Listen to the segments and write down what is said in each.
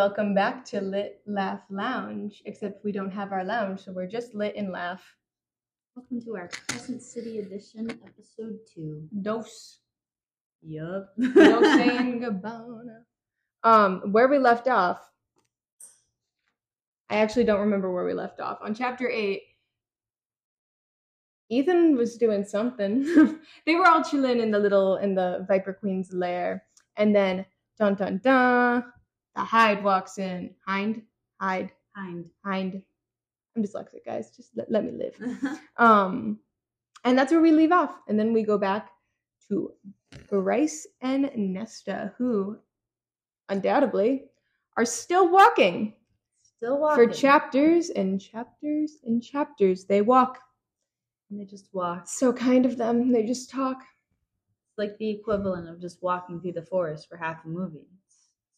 Welcome back to Lit Laugh Lounge, except we don't have our lounge, so we're just lit and laugh. Welcome to our Crescent City edition, episode two. Dos. Yup. Saying goodbye. Um, where we left off, I actually don't remember where we left off. On chapter eight, Ethan was doing something. they were all chilling in the little in the Viper Queen's lair, and then dun dun dun, the Hyde walks in. Hind, Hyde, Hind. Hind. I'm dyslexic, guys. Just let, let me live. Um, and that's where we leave off. And then we go back to Bryce and Nesta, who undoubtedly are still walking. Still walking. For chapters and chapters and chapters. They walk. And they just walk. So kind of them. They just talk. It's like the equivalent of just walking through the forest for half a movie.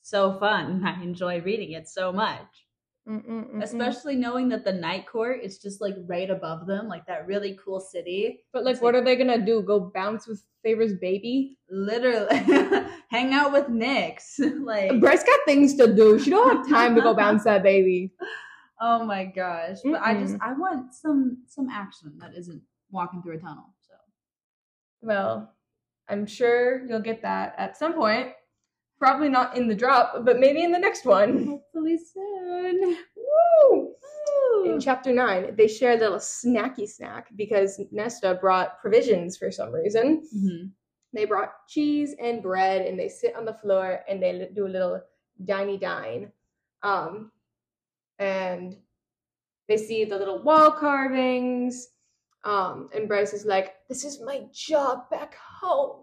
So fun. I enjoy reading it so much. Mm-mm-mm-mm. Especially knowing that the night court is just like right above them, like that really cool city. But like, it's what like- are they gonna do? Go bounce with Feyre's baby? Literally hang out with Nyx. like Bryce got things to do. She don't have time to go bounce that baby. Oh my gosh. But I just I want some some action that isn't walking through a tunnel. So Well, I'm sure you'll get that at some point. Probably not in the drop, but maybe in the next one. hopefully soon. Woo! In chapter nine, they share a little snacky snack because Nesta brought provisions for some reason. Mhm. They brought cheese and bread, and they sit on the floor and they do a little diny dine. Um, and they see the little wall carvings. Um, and Bryce is like, "This is my job back home.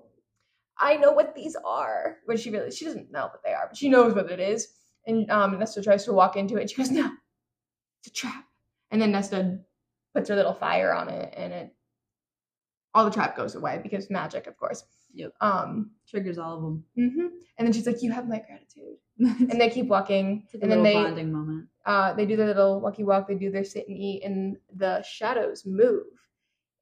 I know what these are." But she really, she doesn't know what they are, but she knows what it is. And um, Nesta tries to walk into it. She goes, "No, it's a trap." And then Nesta puts her little fire on it, and it all the trap goes away because magic, of course. Yep. Um, Triggers all of them. hmm And then she's like, "You have my gratitude." And they keep walking, It's like a and then they bonding moment. uh, they do their little walkie walk. They do their sit and eat, and the shadows move,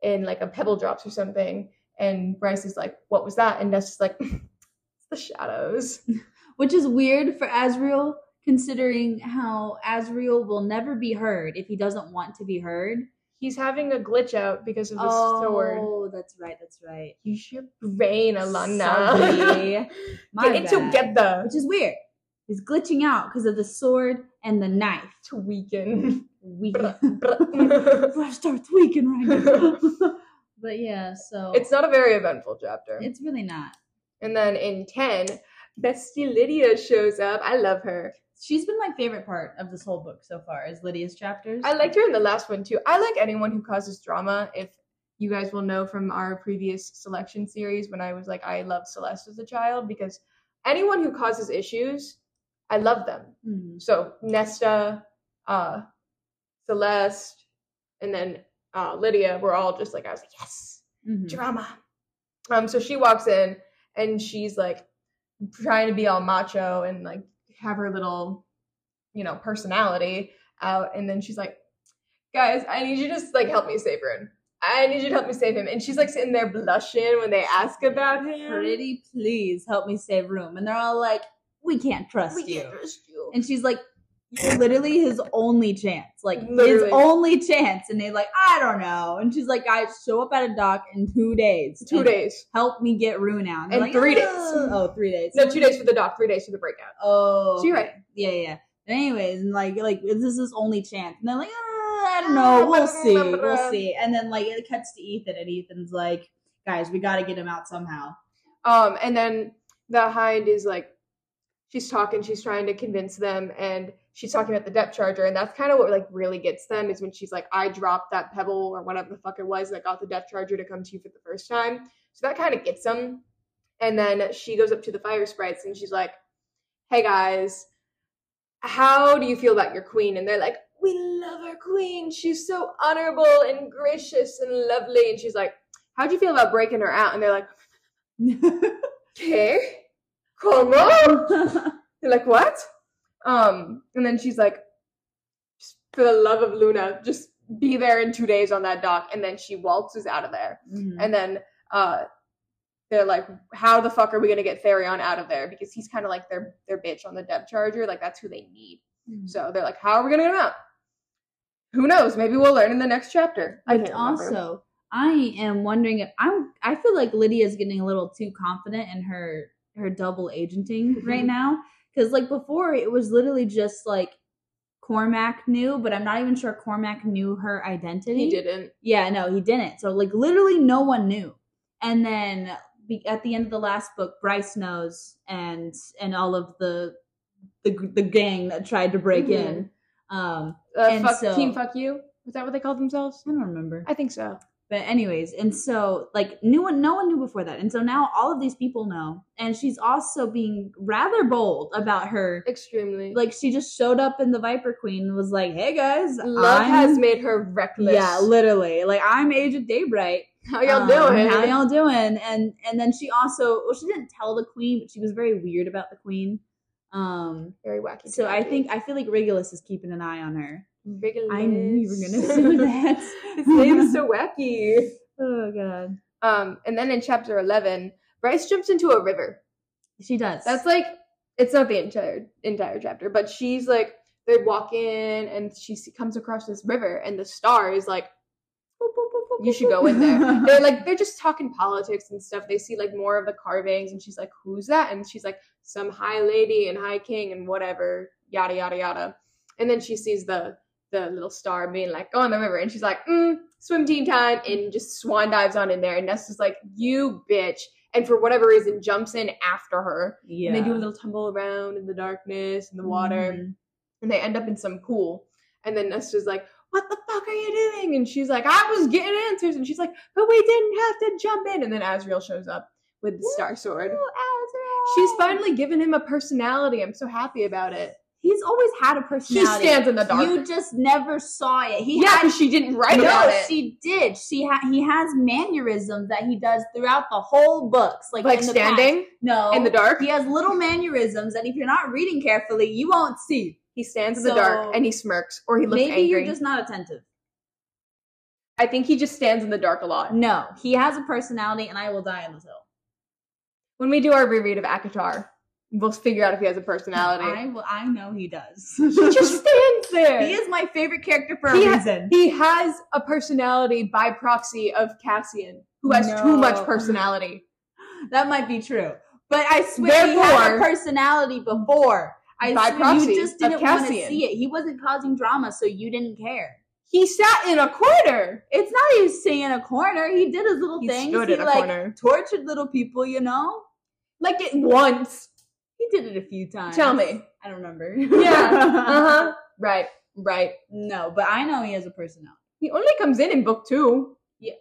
and like a pebble drops or something. And Bryce is like, "What was that?" And Nesta's like, "It's the shadows." Which is weird for Azriel, considering how Azriel will never be heard if he doesn't want to be heard. He's having a glitch out because of the sword. Oh, that's right, that's right. Use your brain, Alana. Get it together. Which is weird. He's glitching out because of the sword and the knife. To weaken. Bruh. start tweaking right now. But yeah, so it's not a very eventful chapter. it's really not. And then in 10, Bestie Lidia shows up. I love her. She's been my favorite part of this whole book so far, is Lidia's chapters. I liked her in the last one too. I like anyone who causes drama. If you guys will know from our previous selection series when I was like, I love Celeste as a child because anyone who causes issues, I love them. Mhm. So Nesta, uh, Celeste, and then uh, Lidia were all just like, I was like, yes, Mhm. drama. Um, so she walks in and she's like trying to be all macho and like have her little, you know, personality out. And then she's like, guys, I need you to just like help me save Ruhn. I need you to help me save him. And she's like sitting there blushing when they ask about him. Pretty please help me save room. And they're all like, we can't trust We you. can't trust you. And she's like, literally his only chance. Like Literally. his only chance. And they're like, I don't know. And she's like, guys, show up at a dock in two days. Two days. Help me get Ruhn out. they're And three days. "Oh." Oh, three days. No, two days for the doc, three days for the breakout. Oh, So you're right. Yeah, yeah. But anyways, and like, like this is his only chance, and they're like, "Ah, I don't know, we'll see, we'll see. And then like it cuts to Ethan, and Ethan's like, guys, we got to get him out somehow. Um, and then the hind is like, she's talking, she's trying to convince them, and she's talking about the depth charger, and that's kind of what like really gets them is when she's like, I dropped that pebble or whatever the fuck it was that got the depth charger to come to you for the first time. So that kind of gets them. And then she goes up to the fire sprites and she's like, Hey guys, how do you feel about your queen? And they're like, We love our queen. She's so honorable and gracious and lovely. And she's like, How'd you feel about breaking her out? And they're like, Okay, como? They're like, what? Um, and then she's like, for the love of Luna, just be there in two days on that dock. And then she waltzes out of there. Mhm. And then uh they're like, how the fuck are we gonna get Tharion out of there? Because he's kind of like their their bitch on the depth charger. Like that's who they need. So they're like, how are we gonna get him out? Who knows? Maybe we'll learn in the next chapter. I But also, I am wondering if I'm. I feel like Lidia's getting a little too confident in her her double agenting right now. Because like before, it was literally just like Cormac knew, but I'm not even sure Cormac knew her identity. he didn't. Yeah, no, he didn't. So like literally no one knew. And then at the end of the last book, Bryce knows, and and all of the the the gang that tried to break Mhm. in. Um, Uh, And fuck, so- team, fuck you. Was that what they called themselves? I don't remember. I think so. But anyways, and so like no one no one knew before that. And so now all of these people know. And she's also being rather bold about her Extremely. like she just showed up in the Viper Queen and was like, Hey guys, love I'm- has made her reckless. Yeah, literally. Like I'm Agent Daybright. How y'all Um, doing? How y'all doing? And and then she also well, she didn't tell the queen, but she was very weird about the queen. Um Very wacky. so I think I feel like Regulus is keeping an eye on her. Regulus. I knew you were gonna say that. His name's so wacky. Oh god. Um, and then in chapter eleven, Bryce jumps into a river. She does. That's like it's not the entire entire chapter, but she's like they walk in and she comes across this river, and the star is like, "Boop, boop, boop, boop, you should go in there. they're like they're just talking politics and stuff. They see like more of the carvings, and she's like, "Who's that?" And she's like, "Some high lady and high king and whatever, yada yada yada." And then she sees the the little star being like, "Go on the river," and she's like, mm, "Swim team time!" and just swan dives on in there. And Nesta's like, "You bitch!" And for whatever reason, jumps in after her. yeah. And they do a little tumble around in the darkness and the water Mhm. and they end up in some pool. And then Nesta's like, What the fuck are you doing? And she's like, I was getting answers. And she's like, But we didn't have to jump in. And then Azriel shows up with the Star Sword. Azrael. She's finally given him a personality. I'm so happy about it. He's always had a personality. He stands in the dark. You just never saw it. He yeah, because she didn't write no, about it. No, she did. She ha- he has mannerisms that he does throughout the whole books, like like in the past. standing No, in the dark. He has little mannerisms, and if you're not reading carefully, you won't see. He stands in the dark and he smirks or he looks Maybe angry. you're just not attentive. I think he just stands in the dark a lot. No, he has a personality, and I will die on this hill. When we do our reread of ACOTAR, we'll figure out if he has a personality. I will. I know he does. he just stands there. he is my favorite character for a He ha- reason. He has a personality by proxy of Cassian, who has too much personality. That might be true. But I swear he had a personality before. I By swear proxy you just didn't want to see it. He wasn't causing drama, so you didn't care. He sat in a corner. It's not he was sitting in a corner. He did his little He things. stood he in a like corner. tortured little people, you know? Like it once. He did it a few times. Tell me. I don't remember. Yeah. Uh huh. Right. Right. No, but I know he has a personality. He only comes in in book two. Yeah.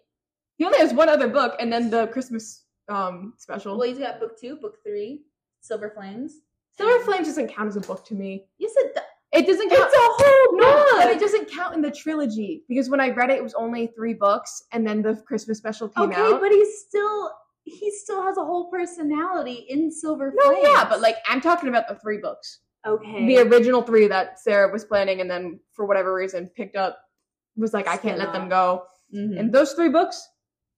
He only has one other book, and then the Christmas um special. Well, he's got book two, book three, Silver Flames. Silver Flames doesn't count as a book to me. Yes, it does. It doesn't count. It's a whole No, book. but it doesn't count in the trilogy because when I read it, it was only three books, and then the Christmas special came okay, out. Okay, but he's still he still has a whole personality in Silver no, Flames. yeah, but like I'm talking about the three books, okay, the original three that Sarah was planning, and then for whatever reason picked up. Was like I can't let them go. Mhm. In those three books,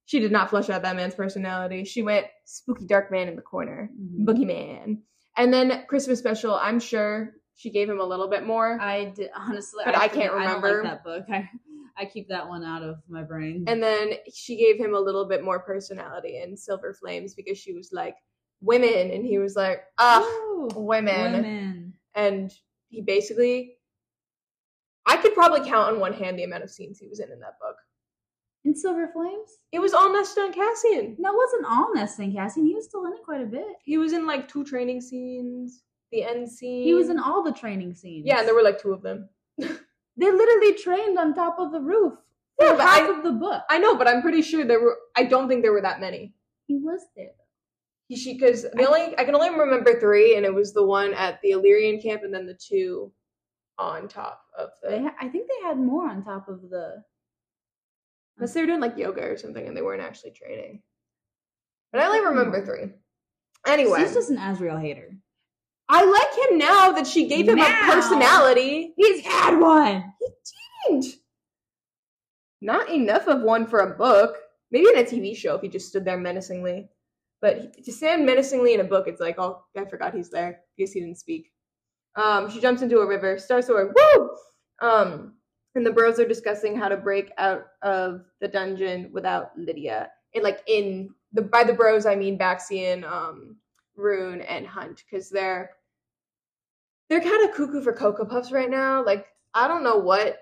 she did not flesh out that man's personality. She went spooky dark man in the corner, Mhm. boogeyman, and then Christmas special. I'm sure she gave him a little bit more. I did honestly, But I can't remember. I like that book. I, I keep that one out of my brain. And then she gave him a little bit more personality in Silver Flames because she was like, women. And he was like, ah, Ooh, women. women. And he basically, I could probably count on one hand the amount of scenes he was in in that book. In Silver Flames? It was all Nesta and Cassian. No, it wasn't all Nesting Cassian. He was still in it quite a bit. He was in like two training scenes, the end scene. He was in all the training scenes. Yeah, and there were like two of them. they literally trained on top of the roof. Yeah, but half I- of the book. I know, but I'm pretty sure there were, I don't think there were that many. he was there. He, she, because the only, I can only remember three, and it was the one at the Illyrian camp and then the two on top of the. They ha- I think they had more on top of the. Unless they were doing like yoga or something and they weren't actually training. But I only remember three. Anyway, He's just an Azrael hater. I like him now that she gave him Now. a personality. He's had one. He didn't. Not enough of one for a book. Maybe in a TV show if he just stood there menacingly. But he- to stand menacingly in a book, it's like, oh, I forgot he's there Guess he didn't speak. Um, she jumps into a river, Star Sword, woo! Um, and the bros are discussing how to break out of the dungeon without Lidia. And like in the by the bros, I mean Baxian, um, Ruhn, and Hunt, because they're they're kind of cuckoo for cocoa puffs right now. Like I don't know what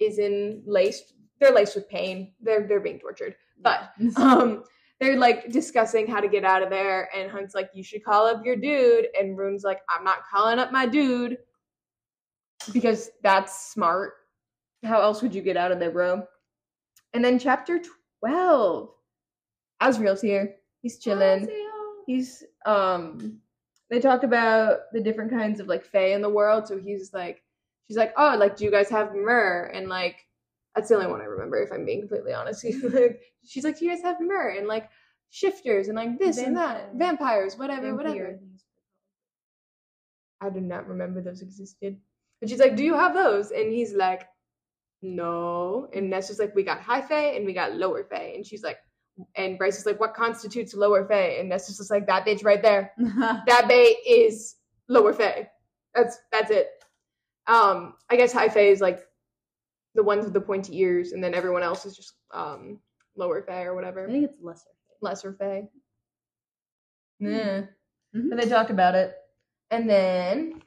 is in laced. They're laced with pain. They're they're being tortured, but um they're like discussing how to get out of there and hunt's like you should call up your dude and ruhn's like i'm not calling up my dude because that's smart how else would you get out of there bro and then chapter 12 azriel's here he's chilling he's um they talk about the different kinds of like fae in the world. So he's like she's like oh like do you guys have myrrh? And like that's the only one i remember if i'm being completely honest He's like, she's like do you guys have myrrh? And like shifters and like this and that. Vampires. Whatever Vampire, whatever. I i do not remember those existed. And she's like do you have those? And he's like no. And that's just like we got high fae and we got lower fae. And she's like and bryce is like what constitutes lower fae and that's just like that bitch right there that bay is lower Fae. That's that's it. Um, I guess high Fae is like the ones with the pointy ears, and then everyone else is just um lower Fae or whatever. I think it's lesser. lesser Fae. Yeah, Mhm. but they talk about it, and then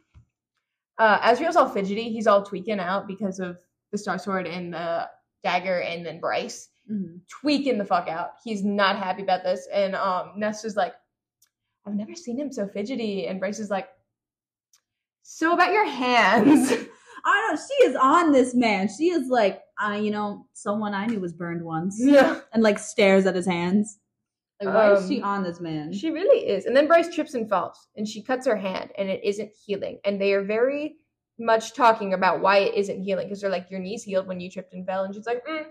uh, Azriel's all fidgety. He's all tweaking out because of the Star Sword and the dagger, and then Bryce Mhm. tweaking the fuck out. He's not happy about this. And um Ness is like, I've never seen him so fidgety. And Bryce is like, So about your hands. I don't. She is on this man. She is like, uh, you know, someone I knew was burned once, yeah. and like stares at his hands. Like, why is she Um, on this man? She really is. And then Bryce trips and falls and she cuts her hand and it isn't healing. And they are very much talking about why it isn't healing because they're like, Your knees healed when you tripped and fell. And she's like, mm,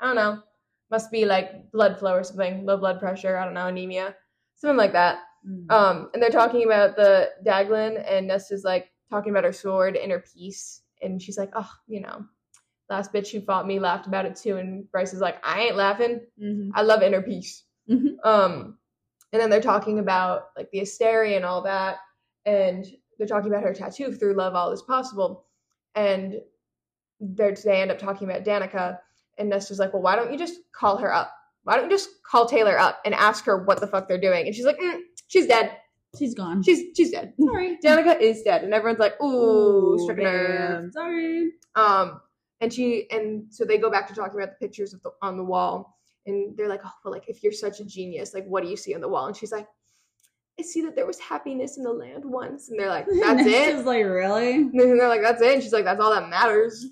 I don't know. Must be like blood flow or something, low blood pressure, I don't know, anemia, something like that. Mm. Um, and they're talking about the Daglan, and Nesta's like talking about her sword and her piece, and she's like, "Oh, you know, last bitch who fought me laughed about it too." And Bryce is like, "I ain't laughing. Mhm. I love inner peace." Mhm. Um, and then they're talking about like the Asteri and all that, and they're talking about her tattoo through love all is possible, and they're they end up talking about Danica, and Nesta's like, "Well, why don't you just call her up? Why don't you just call Taylor up and ask her what the fuck they're doing?" And she's like, mm, "She's dead." She's gone. She's she's dead. sorry. Danica is dead, and everyone's like, "Ooh, a damn, nerve." Sorry. Um, and she and so they go back to talking about the pictures of the, on the wall, and they're like, "Oh, well, like if you're such a genius, like what do you see on the wall?" And she's like, "I see that there was happiness in the land once." And they're like, "That's it." She's like, really? And they're like, "That's it." And she's like, "That's all that matters."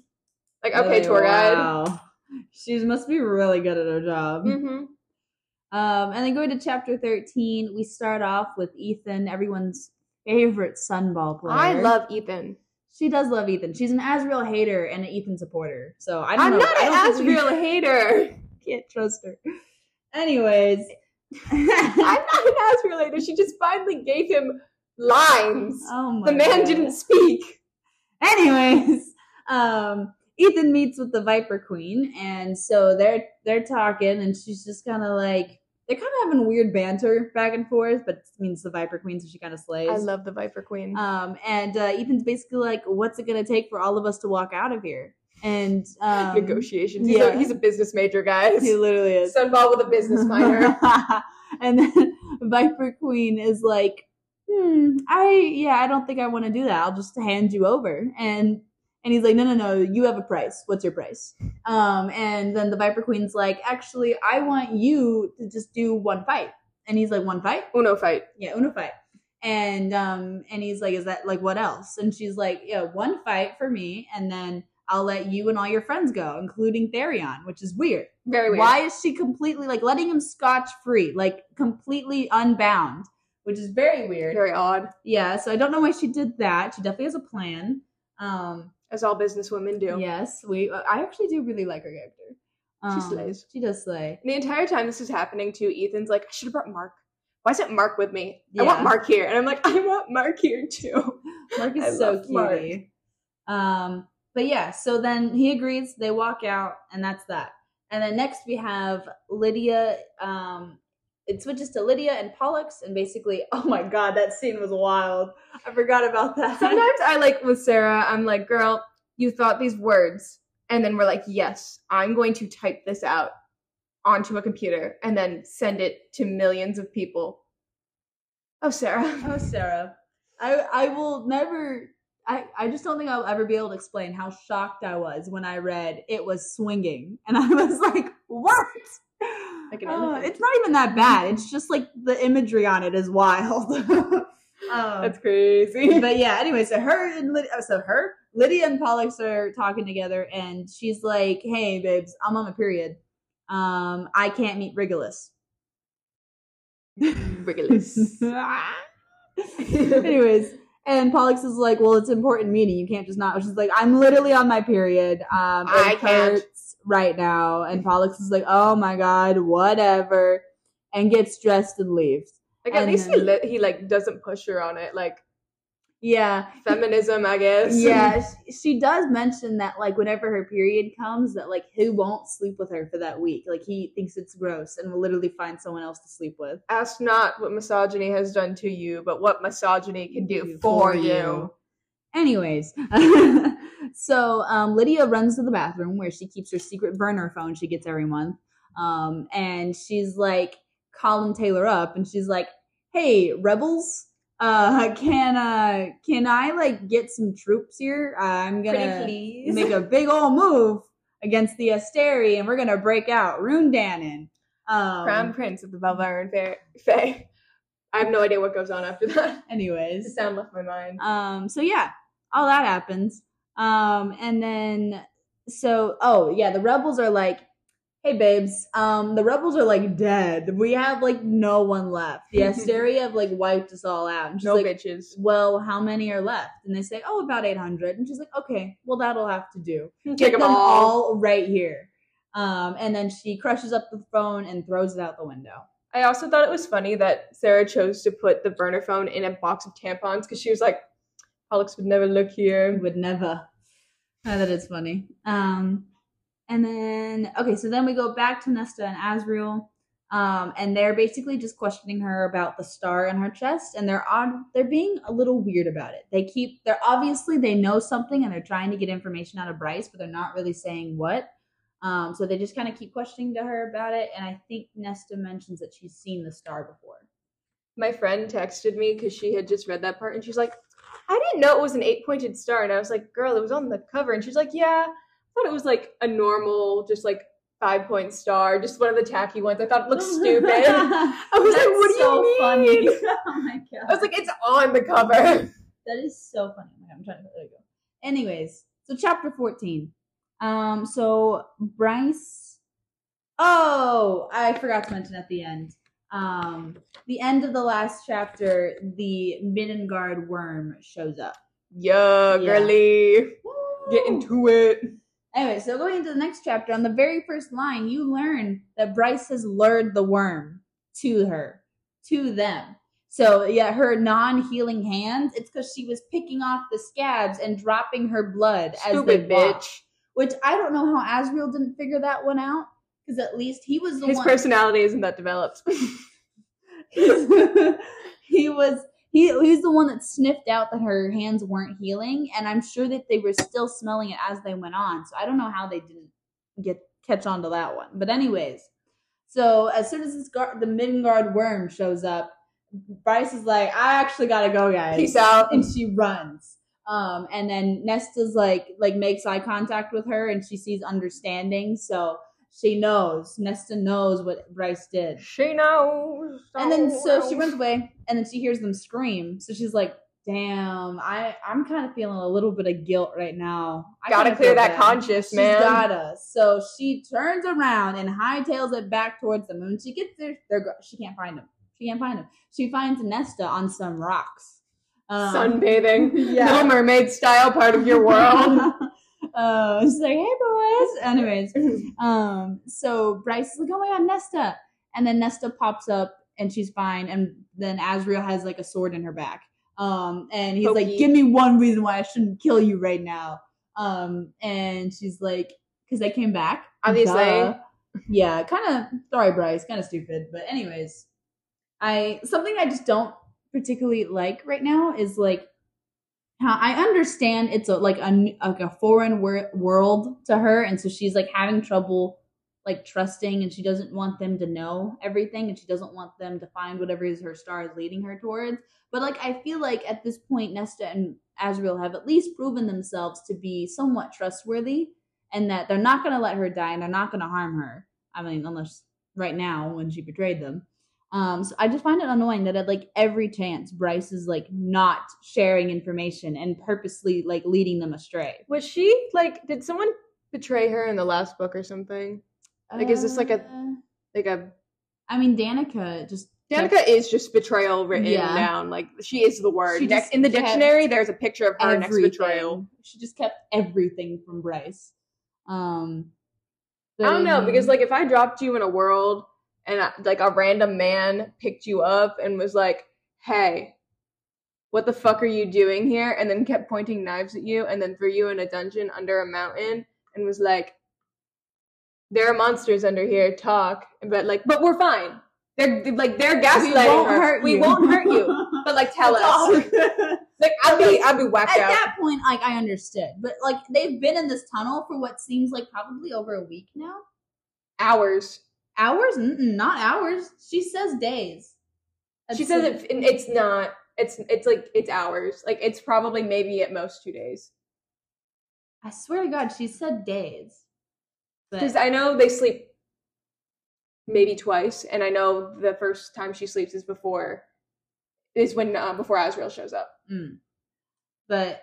Like, okay, Like, tour guide. Wow. She must be really good at her job. Mm-hmm. Um, and then going to chapter 13, we start off with Ethan, everyone's favorite Sunball player. I love Ethan. She does love Ethan. She's an Azriel hater and an Ethan supporter. So I don't I'm know. not an think we- hater. Can't trust her. Anyways, I'm not an Azriel hater. She just finally gave him lines. oh my the man God. didn't speak. Anyways, um, Ethan meets with the Viper Queen, and so they're they're talking, and she's just kind of like they're kind of having weird banter back and forth, but it means the Viper Queen, so she kind of slays. I love the Viper Queen. Um, and uh, Ethan's basically like, "What's it gonna take for all of us to walk out of here?" And um, Negotiations. He's, yeah. a, he's a business major, guys. He literally is. Sunball with a business minor. and then Viper Queen is like, hmm, I yeah, I don't think I want to do that. I'll just hand you over. And and he's like, no, no, no, you have a price. What's your price? Um, and then the Viper Queen's like, actually, I want you to just do one fight. And he's like, one fight? Uno fight. Yeah, Uno fight. And um, and he's like, is that like what else? And she's like, yeah, one fight for me, and then I'll let you and all your friends go, including Tharion, which is weird. Very weird. Why is she completely like letting him scotch free, like completely unbound, which is very weird. Very odd. Yeah, so I don't know why she did that. She definitely has a plan. Um, As all businesswomen do. yes, we. uh, I actually do really like her character. Um, slays. She does slay. And the entire time this is happening too, Ethan's like, I should have brought Mark. Why isn't Mark with me? I want Mark here. And I'm like, I want Mark here too. Mark is I so love Mark. Um, but yeah, so then he agrees. They walk out, and that's that. And then next we have Lidia. Um, it switches to Lidia and Pollux, and basically, oh my god, that scene was wild. I forgot about that. Sometimes I like with Sarah, I'm like, girl, you thought these words. And then we're like, yes, I'm going to type this out onto a computer and then send it to millions of people. Oh, Sarah. Oh, Sarah. I I will never. I, I just don't think I'll ever be able to explain how shocked I was when I read it was swinging. And I was like, what? Elephant. it's not even that bad. It's just like the imagery on it is wild. um, That's crazy. but yeah, anyway, so her and Lidia, so her, Lidia and Pollux are talking together, and she's like, "Hey, babes, I'm on my period. Um, I can't meet Regulus." Regulus. Anyways, and Pollux is like, "Well, it's important meeting. You can't just not." She's like, "I'm literally on my period. Um, I can't." Hurts right now." And Pollux is like, "Oh my god, whatever," and gets dressed and leaves. Like at And least he then- li- he like doesn't push her on it. Like Yeah, feminism, I guess. yeah. She, she does mention that like whenever her period comes, that like he won't sleep with her for that week. Like he thinks it's gross and will literally find someone else to sleep with. Ask not what misogyny has done to you, but what misogyny can do for you. Anyways, so um, Lidia runs to the bathroom where she keeps her secret burner phone she gets every month. Um, and she's like calling Taylor up and she's like, Hey, rebels, uh, can uh can I like get some troops here? I'm gonna make a big old move against the Asteri and we're gonna break out Ruhn Danaan. Um Crown Prince of the Valbaran Fae. I have no idea what goes on after that. Anyways, The sound left my mind. Um, so yeah, all that happens. Um, and then so oh yeah, the rebels are like, hey babes, um, the rebels are like dead. We have like no one left. The Asteria have like wiped us all out. And she's no like, bitches. well, how many are left? And they say, oh, about eight hundred. And she's like, okay, well that'll have to do. Take Get them them all. all right here. Um, and then she crushes up the phone and throws it out the window. I also thought it was funny that Sarah chose to put the burner phone in a box of tampons because she was like, Pollux would never look here. would never. Uh, that is funny. Um, and then okay, so then we go back to Nesta and Azriel, um, and they're basically just questioning her about the star in her chest, and they're on. They're being a little weird about it. They keep. They're obviously they know something, and they're trying to get information out of Bryce, but they're not really saying what. Um, so they just kind of keep questioning to her about it, and I think Nesta mentions that she's seen the star before. My friend texted me because she had just read that part and she's like, I didn't know it was an eight pointed star. And I was like, girl, it was on the cover. And she's like, yeah, I thought it was like a normal, just like five point star, just one of the tacky ones. I thought it looked stupid. I was like, what do you mean? funny. oh my god. I was like, it's on the cover. That is so funny. I'm trying to there you go. Anyways, so chapter 14. Um, so Bryce Oh, I forgot to mention at the end. Um, the end of the last chapter, the Midgard worm shows up. Yeah, Yeah. girly. Get into it. Anyway, so going into the next chapter, on the very first line, you learn that Bryce has lured the worm to her, to them. So yeah, her non-healing hands, it's because she was picking off the scabs and dropping her blood as Stupid they walked. bitch. Which I don't know how Azriel didn't figure that one out, because at least he was the His one. personality isn't that developed. he was he he's the one that sniffed out that her hands weren't healing, and I'm sure that they were still smelling it as they went on. So I don't know how they didn't get catch on to that one. But anyways, so as soon as this guard, the Midgard worm shows up, Bryce is like, "I actually gotta go, guys." Peace out. and she runs. Um, and then Nesta's like like makes eye contact with her, and she sees understanding, so she knows. Nesta knows what Bryce did. She knows. And then so she runs away, and then she hears them scream. So she's like, "Damn, I I'm kind of feeling a little bit of guilt right now. I Gotta clear that bad." conscious, She's man. gotta. So she turns around and hightails it back towards them. And when she gets there, they're she can't find them. She can't find them. She finds Nesta on some rocks. Um, Sunbathing. Yeah. Little mermaid style part of your world. uh, she's like, "Hey, boys." Anyways, um, so Bryce is like, "Oh my god, Nesta!" And then Nesta pops up and she's fine. And then Azriel has like a sword in her back. Um, and he's like, "Give me one reason why I shouldn't kill you right now." Um, and she's like, "Cause they came back." Obviously. Duh. Yeah, kind of. Sorry, Bryce. Kind of stupid, but anyways. I something I just don't particularly like right now is like I understand it's a like a like a foreign wor- world to her, and so she's like having trouble like trusting, and she doesn't want them to know everything, and she doesn't want them to find whatever is her star is leading her towards. But like I feel like at this point, Nesta and Azriel have at least proven themselves to be somewhat trustworthy, and that they're not going to let her die, and they're not going to harm her. I mean, unless right now when she betrayed them. Um, so I just find it annoying that at like every chance, Bryce is like not sharing information and purposely like leading them astray. Was she like? Did someone betray her in the last book or something? Like, is this like a- Uh, Like a I mean, Danica just. Danica is just betrayal written Yeah. down. Like she is the word. She Next in the dictionary, there's a picture of her next betrayal. She just kept everything from Bryce. Um, I don't know because like if I dropped you in a world and I, like a random man picked you up and was like, "Hey, what the fuck are you doing here?" and then kept pointing knives at you and then threw you in a dungeon under a mountain and was like, "There are monsters under here. Talk." But like, but we're fine. They're like they're we gaslighting won't her. hurt we you. won't hurt you. But like, tell us. like I'd be I'd be whacked out. At out. that point, like I understood, but like they've been in this tunnel for what seems like probably over a week now. Hours. Hours? Mm-mm, not hours. She says days. She says it, it's not. It's it's like it's hours. Like it's probably maybe at most two days. I swear to God, she said days. Because I know they sleep maybe twice, and I know the first time she sleeps is before is when uh, before Azrael shows up. Mm. But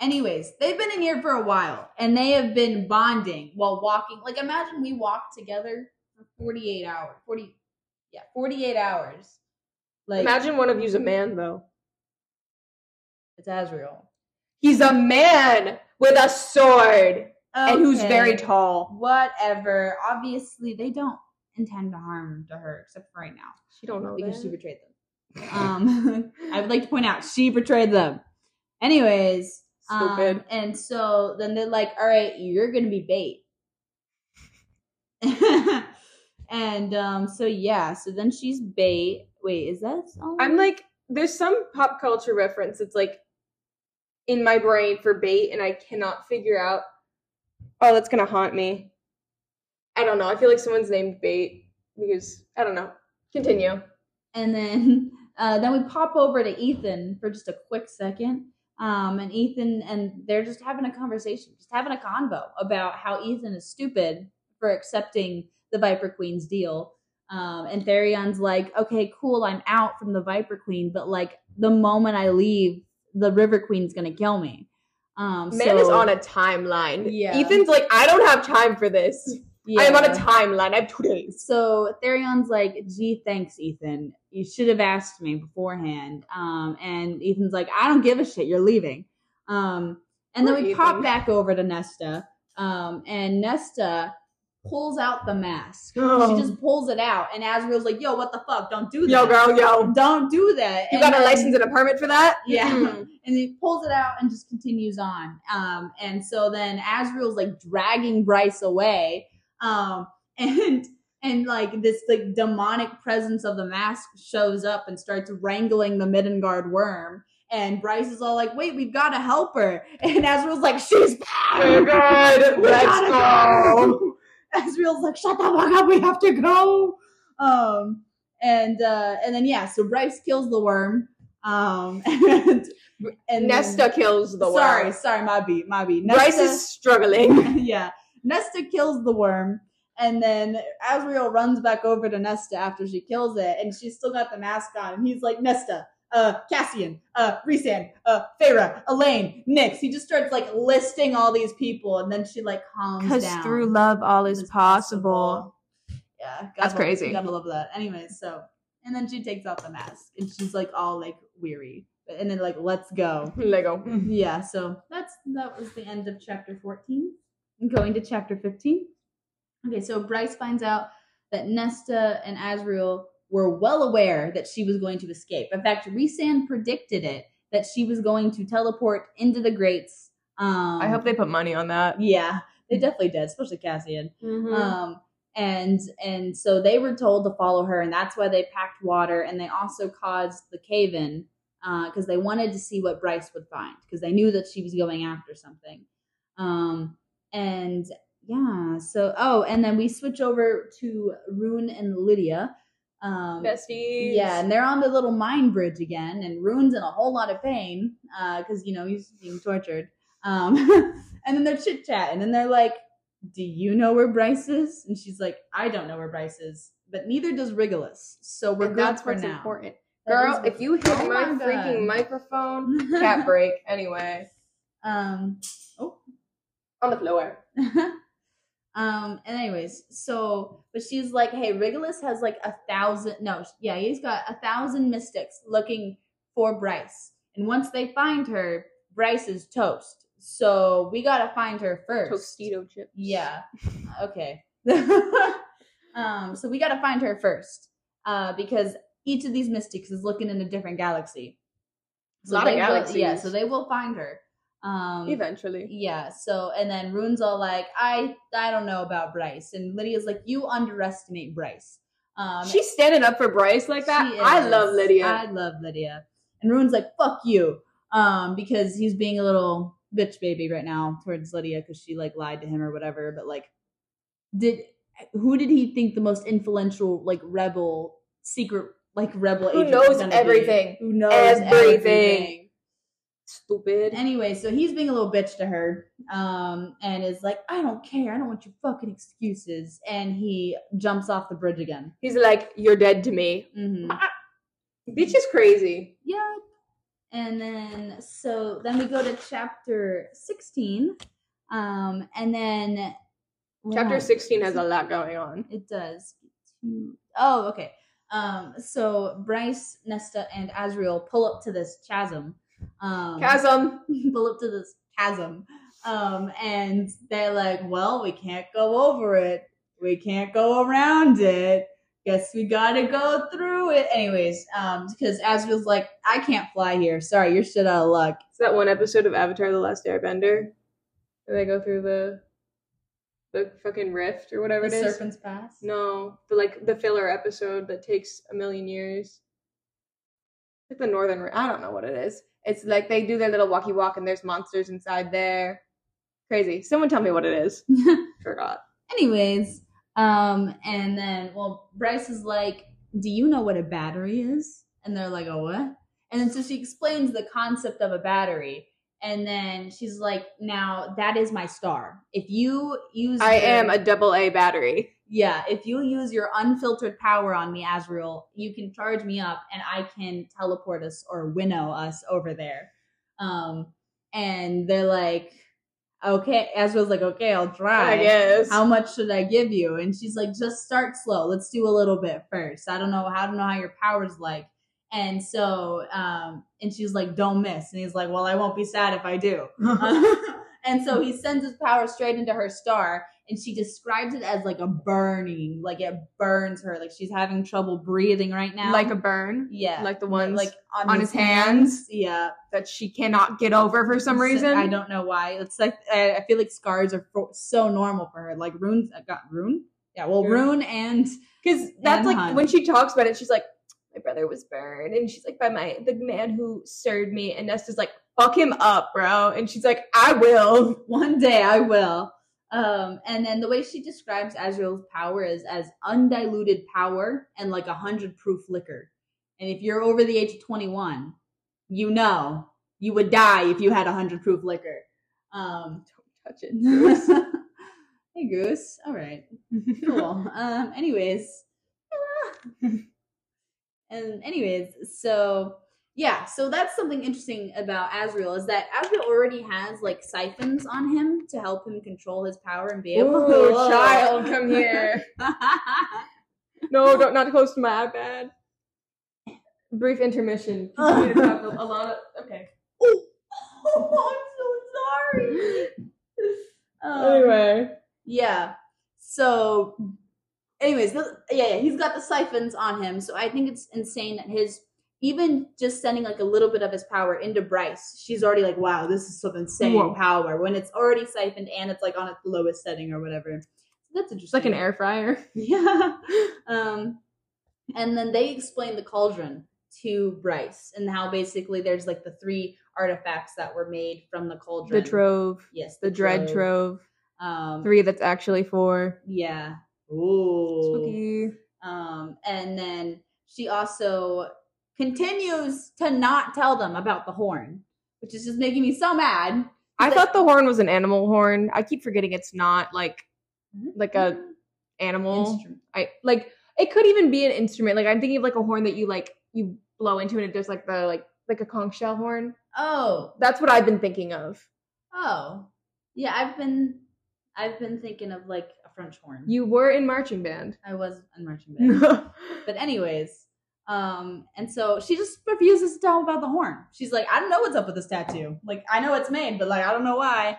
anyways, they've been in here for a while and they have been bonding while walking. Like imagine we walk together for 48 hours. 40 yeah, 48 hours. Like Imagine one of you's a man though. it's Azrael. He's a man with a sword and who's very tall. Whatever. Obviously they don't intend to harm to her except for right now She don't know because she betrayed them. Um I would like to point out she betrayed them. Anyways, um, Stupid. and so then they're like, "All right, you're gonna be bait." and um, so yeah, so then she's bait. Wait, is that? I'm like, there's some pop culture reference that's like in my brain for bait, and I cannot figure out. Oh, that's gonna haunt me. I don't know. I feel like someone's named Bait because I don't know. Continue. and then uh, then we pop over to Ethan for just a quick second. Um, and Ethan and they're just having a conversation, just having a convo about how Ethan is stupid for accepting the Viper Queen's deal. Um, and Tharion's like, okay, cool, I'm out from the Viper Queen, but like the moment I leave, the River Queen's gonna kill me. Um, Man is on a timeline. Yeah. Ethan's like, I don't have time for this. I am on a timeline. I have two days. So Tharion's like, gee, thanks, Ethan. You should have asked me beforehand. Um, and Ethan's like, I don't give a shit. You're leaving. Um, and then we Ethan. pop back over to Nesta. Um, and Nesta pulls out the mask. Oh. She just pulls it out. And Azriel's like, yo, what the fuck? Don't do that. Yo, girl, yo. Don't do that. You And got a license and a permit for that? Yeah. Mm. and he pulls it out and just continues on. Um, and so then Azriel's like dragging Bryce away. Um, and and like this like demonic presence of the mask shows up and starts wrangling the Middengard worm. And Bryce is all like, "Wait, we've got to help her." And Azriel's like, "She's back! Oh my god, let's gotta go. Azriel's like, "Shut the fuck up! We have to go." Um, and uh, and then yeah, so Bryce kills the worm. Um, and, and Nesta kills the worm. sorry, sorry, my beat, my beat. Bryce Nesta, is struggling. yeah, Nesta kills the worm, and then Azriel runs back over to Nesta after she kills it, and she's still got the mask on, and he's like, Nesta, uh, Cassian, uh, Rhysand, uh, Feyre, Elain, Nyx. He just starts like listing all these people, and then she like calms down. Because through love, all It's Yeah, That's crazy. Gotta love that. Anyways, so and then she takes off the mask, and she's like all like weary, and then like let's go. Lego. Yeah, so that's that was the end of chapter 14. And going to chapter 15. Okay, so Bryce finds out that Nesta and Azriel were well aware that she was going to escape. In fact, Rhysand predicted it that she was going to teleport into the grates. Um, I hope they put money on that. Yeah, they definitely did, especially Cassian. Mhm. Um, and and so they were told to follow her, and that's why they packed water, and they also caused the cave in because they wanted to see what Bryce would find because they knew that she was going after something. Um, and yeah, so oh, and then we switch over to Ruhn and Lidia. Um, Besties. yeah, and they're on the little mine bridge again, and Ruhn's in a whole lot of pain because you know he's being tortured. Um, and then they're chit chatting, and then they're like, "Do you know where Bryce is?" And she's like, "I don't know where Bryce is, but neither does Regulus. So we're And good that's for what's now." important. Girl, if you hit Oh my, my freaking microphone, cat break. Anyway, um, oh, on the floor. um, and anyways, so but she's like, hey, Regulus has like a thousand. No, yeah, he's got a thousand mystics looking for Bryce, and once they find her, Bryce is toast. So we gotta find her first. Tostito chips. Yeah. Okay. um, so we gotta find her first. Uh, because each of these mystics is looking in a different galaxy. A lot of they will- yeah, so they will find her. Um Eventually. yeah, so and then Ruhn's all like, I I don't know about Bryce. And Lidia's like, You underestimate Bryce. Um She's standing up for Bryce like that. I love Lidia. I love Lidia. And Ruhn's like, fuck you. Um, because he's being a little bitch baby right now towards Lidia because she like lied to him or whatever. But like, did who did he think the most influential like rebel secret like rebel Who agent knows gonna be? everything. Who knows Everything. everything? Stupid. Anyway, so he's being a little bitch to her, um, and is like, I don't care, I don't want your fucking excuses, and he jumps off the bridge again. He's like, You're dead to me. hmm Bitch is crazy. Yeah. And then so then we go to chapter 16. Um and then Chapter wow, 16 has a lot going on. It does. Oh, okay. Um so Bryce, Nesta, and Azriel pull up to this chasm. Um Chasm. pull up to this chasm. Um and they're like, Well, we can't go over it. We can't go around it. Guess we gotta go through it. Anyways, um, because Azriel's like, I can't fly here. Sorry, you're shit out of luck. It's that one episode of Avatar: The Last Airbender where they go through the the fucking rift or whatever The it is. Serpent's Pass. No, the like the filler episode that takes a million years. Like the Northern. I don't know what it is. It's like they do their little walkie walk and there's monsters inside there. Crazy. Someone tell me what it is. Forgot. Anyways, um, and then well, Bryce is like, Do you know what a battery is? And they're like, Oh, what? And then so she explains the concept of a battery. And then she's like, Now that is my star. If you use I your- am a double A battery. Yeah, if you use your unfiltered power on me, Azrael, you can charge me up and I can teleport us or winnow us over there. Um, and they're like, okay, Azrael's like, okay, I'll try. I guess. How much should I give you? And she's like, just start slow. Let's do a little bit first. I don't know. I don't know how your power's like. And so, um, and she's like, don't miss. And he's like, well, I won't be sad if I do. and so he sends his power straight into her star and she describes it as like a burning like it burns her like she's having trouble breathing right now like a burn. yeah Like the ones like on, on his hands? yeah that she cannot get over for some So- reason. i don't know why it's like i, I feel like scars are fo- so normal for her like runes i got rune yeah well Ruhn. rune and Because that's And like Hunt. when she talks about it, she's like, "My brother was burned," and she's like, "By my the man who served me." And Nesta's like, "Fuck him up, bro," and she's like, "I will." one day i will um and then the way she describes azrael's power is as undiluted power and like a hundred proof liquor. And if you're over the age of 21 you know you would die if you had a hundred proof liquor. Um Touch it. hey goose. All right. Cool. Um anyways. And anyways so yeah so that's something interesting about azrael is that azrael already has like siphons on him to help him control his power and be able Ooh, child, come here. No, don't not close to my iPad. Brief intermission. Continue to talk a lot of okay. oh, i'm so sorry Um, Anyway, Yeah. So, anyways, yeah, yeah, he's got the siphons on him. So I think it's insane that his even just sending like a little bit of his power into Bryce, she's already like, wow, this is some insane Whoa. power when it's already siphoned and it's like on its lowest setting or whatever. that's It's interesting. like an air fryer. Yeah. Um, and then they explain the cauldron to Bryce and how basically there's like the three artifacts that were made from the cauldron. The trove, Yes, the dread trove. Um, Three that's actually four. Yeah. Ooh. Spooky. Um, and then she also continues to not tell them about the horn, which is just making me so mad. I thought the horn was an animal horn. I keep forgetting it's not like mm-hmm. like a mm-hmm. animal. Instrument. I like it could even be an instrument. Like I'm thinking of like a horn that you like you blow into and it does like the like like a conch shell horn. Oh, That's what I've been thinking of. oh, yeah. I've been, I've been thinking of like a French horn. You were in marching band. I was in marching band. But anyways, um, and so she just refuses to tell about the horn. She's like, I don't know what's up with this tattoo. Like, I know it's made, but like, I don't know why.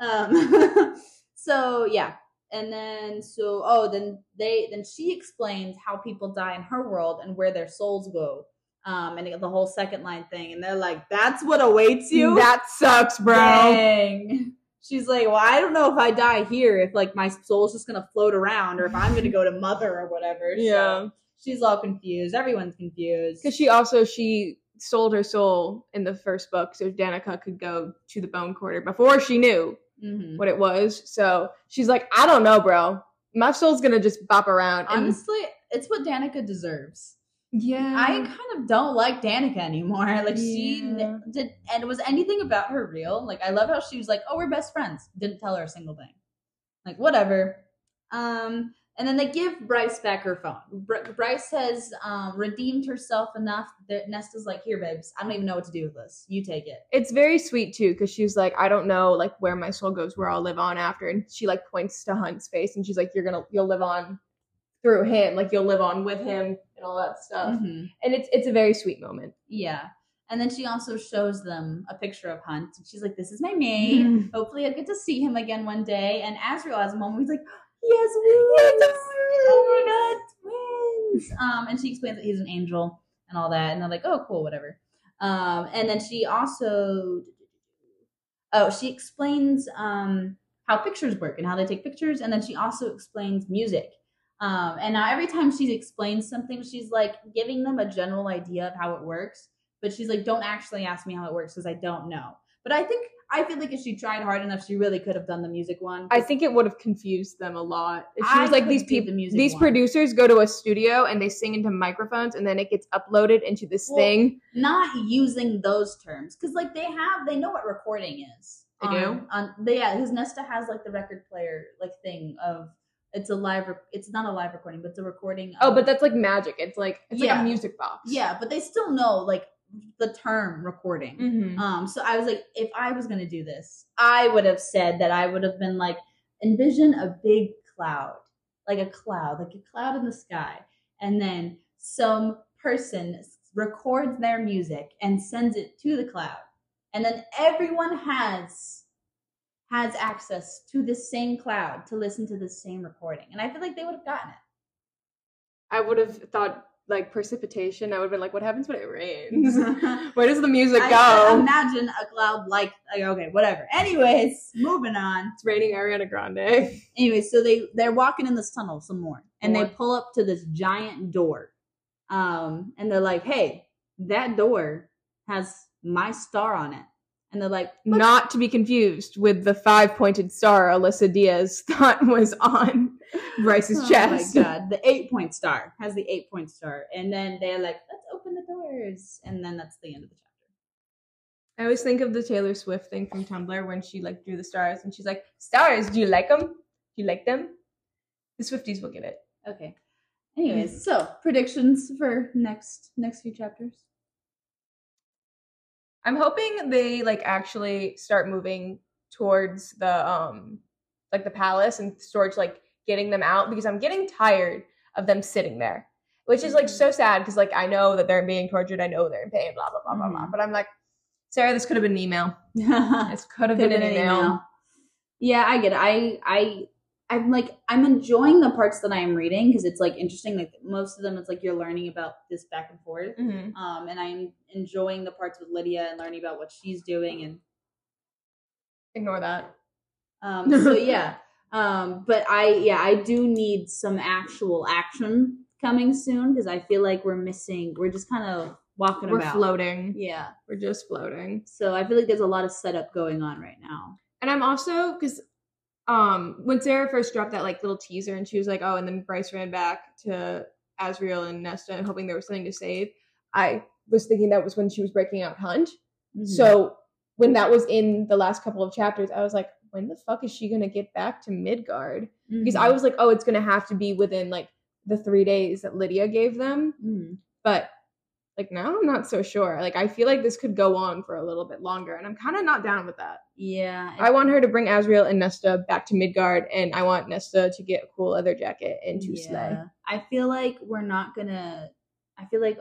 Um, so yeah, and then so oh, then they then she explains how people die in her world and where their souls go. Um, and the whole second line thing, and they're like, "That's what awaits you." that sucks, bro. Dang. She's like, well, I don't know if I die here, if like my soul's just gonna float around, or if I'm gonna go to mother or whatever. So Yeah. She's all confused. Everyone's confused. Because she also she sold her soul in the first book so Danika could go to the bone quarter before she knew Mhm. what it was. So she's like, I don't know, bro. My soul's gonna just bop around. And Honestly, it's what Danika deserves. yeah, I kind of don't like Danika anymore. Like she Yeah. n- did, and was anything about her real? Like I love how she was like, "Oh, we're best friends." Didn't tell her a single thing. Like whatever. Um, and then they give Bryce back her phone. Br- Bryce has um, redeemed herself enough that Nesta's like, "Here, babes, I don't even know what to do with this. You take it." it's very sweet too because she's like, I don't know like where my soul goes, where I'll live on after, and she like points to Hunt's face and she's like, You're gonna you'll live on through him, like you'll live on with him and all that stuff. Mhm. And it's it's a very sweet moment. Yeah. And then she also shows them a picture of Hunt. She's like, This is my mate. Hopefully, I'll get to see him again one day. And Azriel has a moment. He's like, He has wings. Oh my god, twins. Um, and she explains that he's an angel and all that. And they're like, Oh, cool, whatever. Um, and then she also, oh, she explains um how pictures work and how they take pictures. And then she also explains music. Um, and now every time she explains something, she's like giving them a general idea of how it works. But she's like, don't actually ask me how it works because I don't know. But I think I feel like if she tried hard enough, she really could have done the music one. I think it would have confused them a lot. If she I was like, these people, the these one. producers go to a studio and they sing into microphones, and then it gets uploaded into this Well, thing. not using those terms because like they have they know what recording is. They on, do? On they, yeah, his Nesta has like the record player like thing of it's a live. Rec- it's not a live recording, but it's a recording. Oh, but that's like magic. It's like it's like a music box. yeah, but they still know like the term recording. hmm Um, so I was like, if I was gonna do this, I would have said that I would have been like, envision a big cloud, like a cloud, like a cloud in the sky, and then some person records their music and sends it to the cloud, and then everyone has has access to the same cloud to listen to the same recording, and I feel like they would have gotten it. I would have thought like precipitation. I would have been like, what happens when it rains? Where does the music I go? imagine a cloud like, like okay, whatever. Anyways, moving on. it's raining Ariana Grande. anyway, so they they're walking in this tunnel some more, and they pull up to this giant door, um, and they're like, "Hey, that door has my star on it," and they're like, "What?" Not to be confused with the five pointed star Alyssa Diaz thought was on Bryce's Oh chest. Oh my god, the eight point star has the eight point star, and then they're like, "Let's open the doors," and then that's the end of the chapter. I always think of the Taylor Swift thing from Tumblr when she like drew the stars and she's like, "Stars, do you like them? Do you like them?" The Swifties will get it. Okay. Anyways, so predictions for next next few chapters. I'm hoping they like actually start moving towards the um like the palace and storage like getting them out because I'm getting tired of them sitting there. Which is like so sad because like I know that they're being tortured, I know they're in pain, blah blah blah blah blah. Mhm. But I'm like, Sarah, this could have been an email. This could have been, been an email. Yeah, I get it. I I I'm like I'm enjoying the parts that I am reading because it's like interesting. Like most of them, it's like you're learning about this back and forth. Mhm. Um, and I'm enjoying the parts with Lidia and learning about what she's doing and Ignore that. Um, so yeah, Um, but I yeah, I do need some actual action coming soon because I feel like we're missing. We're just kind of walking We're about. floating. Yeah. We're just floating. So I feel like there's a lot of setup going on right now. And I'm also because um when Sarah first dropped that like little teaser and she was like, oh, and then Bryce ran back to Azriel and Nesta and hoping there was something to save. I was thinking that was when she was breaking out Hunt. Mhm. So when that was in the last couple of chapters, I was like, when the fuck is she gonna get back to Midgard? Because I Mhm. was like, oh, it's gonna have to be within like the three days that Lidia gave them. Mhm. But like now I'm not so sure. Like I feel like this could go on for a little bit longer, and I'm kind of not down with that. yeah. I want her to bring Azriel and Nesta back to Midgard, and I want Nesta to get a cool leather jacket and to slay. I feel like we're not gonna. I feel like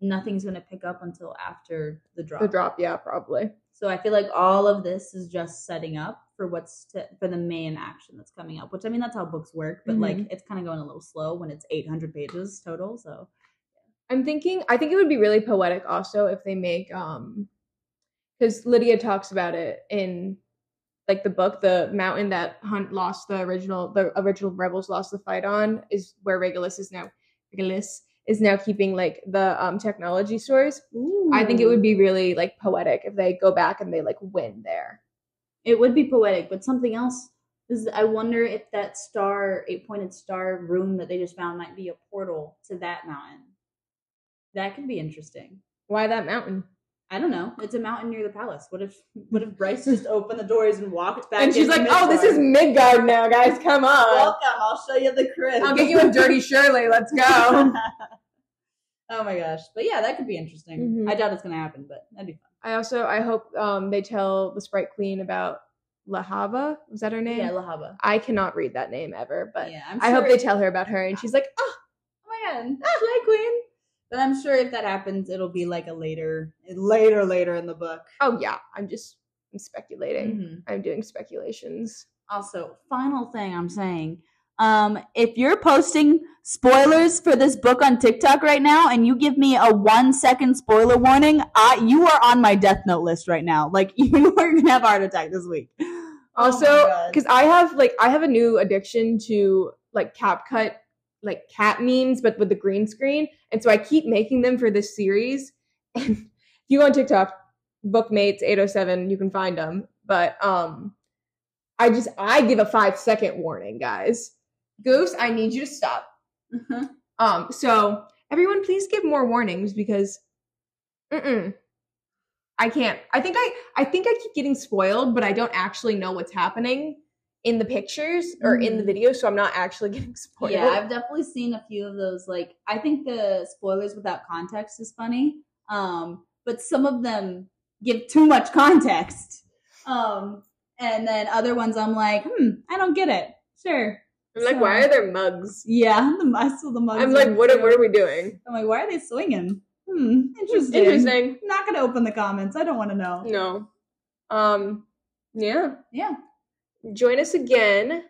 nothing's gonna pick up until after the drop. The drop, yeah, probably. So I feel like all of this is just setting up for what's to, for the main action that's coming up. Which I mean, that's how books work, but like Mhm. it's kind of going a little slow when it's 800 pages total. So I'm thinking. I think it would be really poetic also if they make um, because Lidia talks about it in like the book, the mountain that Hunt lost the original, the original rebels lost the fight on is where Regulus is now. Regulus is now keeping like the um technology stores. I think it would be really like poetic if they go back and they like win there. It would be poetic, but something else is I wonder if that star, eight pointed star room that they just found might be a portal to that mountain. That could be interesting. Why that mountain? I don't know. It's a mountain near the palace. What if what if Bryce just opened the doors and walked back? and she's like, "Oh, this is Midgard? Midgard now, guys. Come on. Welcome. I'll show you the crib. I'll get you a dirty Shirley. Let's go." oh my gosh. But yeah, that could be interesting. Mhm. I doubt it's gonna happen, but that'd be fun. I also I hope um they tell the Sprite Queen about Lahava. Was that her name? Yeah, Lehabah. I cannot read that name ever, but yeah, I'm I hope they tell her about her, and she's like, "Oh, Oh my god, Slay Queen. But I'm sure if that happens, it'll be like a later, later, later in the book. oh yeah." I'm just I'm speculating. Mhm. I'm doing speculations. Also, final thing I'm saying. Um, if you're posting spoilers for this book on TikTok right now and you give me a one second spoiler warning, I you are on my death note list right now. Like you are gonna have a heart attack this week. Oh Also, because I have like I have a new addiction to like CapCut like cat memes, but with the green screen, and so I keep making them for this series. And if you go on TikTok, Bookmates eight oh seven, you can find them. But um, I just I give a five second warning, guys. Goose, I need you to stop. Mhm. Um, so everyone, please give more warnings because, mm-mm, I can't. I think I, I think I keep getting spoiled, but I don't actually know what's happening in the pictures or in the Mhm. video, so I'm not actually getting spoiled. Yeah, I've definitely seen a few of those. Like, I think the spoilers without context is funny. Um, but some of them give too much context. Um, and then other ones I'm like, hmm, I don't get it. Sure. I'm like, why are there mugs? Yeah, the I saw the mugs. I'm like, what? Are, what are we doing? I'm like, why are they swinging? Hmm, interesting. Interesting. I'm not gonna open the comments. I don't want to know. No. Um. Yeah. Yeah. Join us again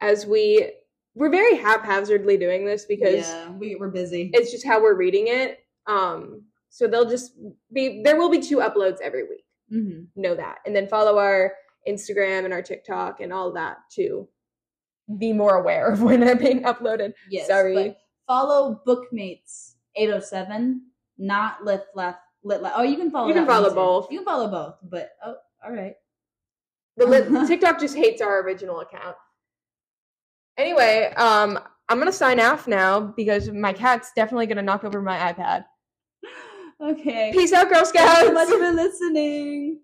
as we we're very haphazardly doing this because yeah, we we're busy. it's just how we're reading it. Um, so they'll just be there will be two uploads every week. hmm Know that, and then follow our Instagram and our TikTok and all that to be more aware of when they're being uploaded. Yes. Sorry. follow Bookmates 807, not Lit Left Lit Left. Oh, you can follow. You can that one follow too. both. You can follow both, but oh, all right. The lit- TikTok just hates our original account. Anyway, um, I'm gonna sign off now because my cat's definitely gonna knock over my iPad. Okay. Peace out, Girl Scouts. Thanks so much for listening.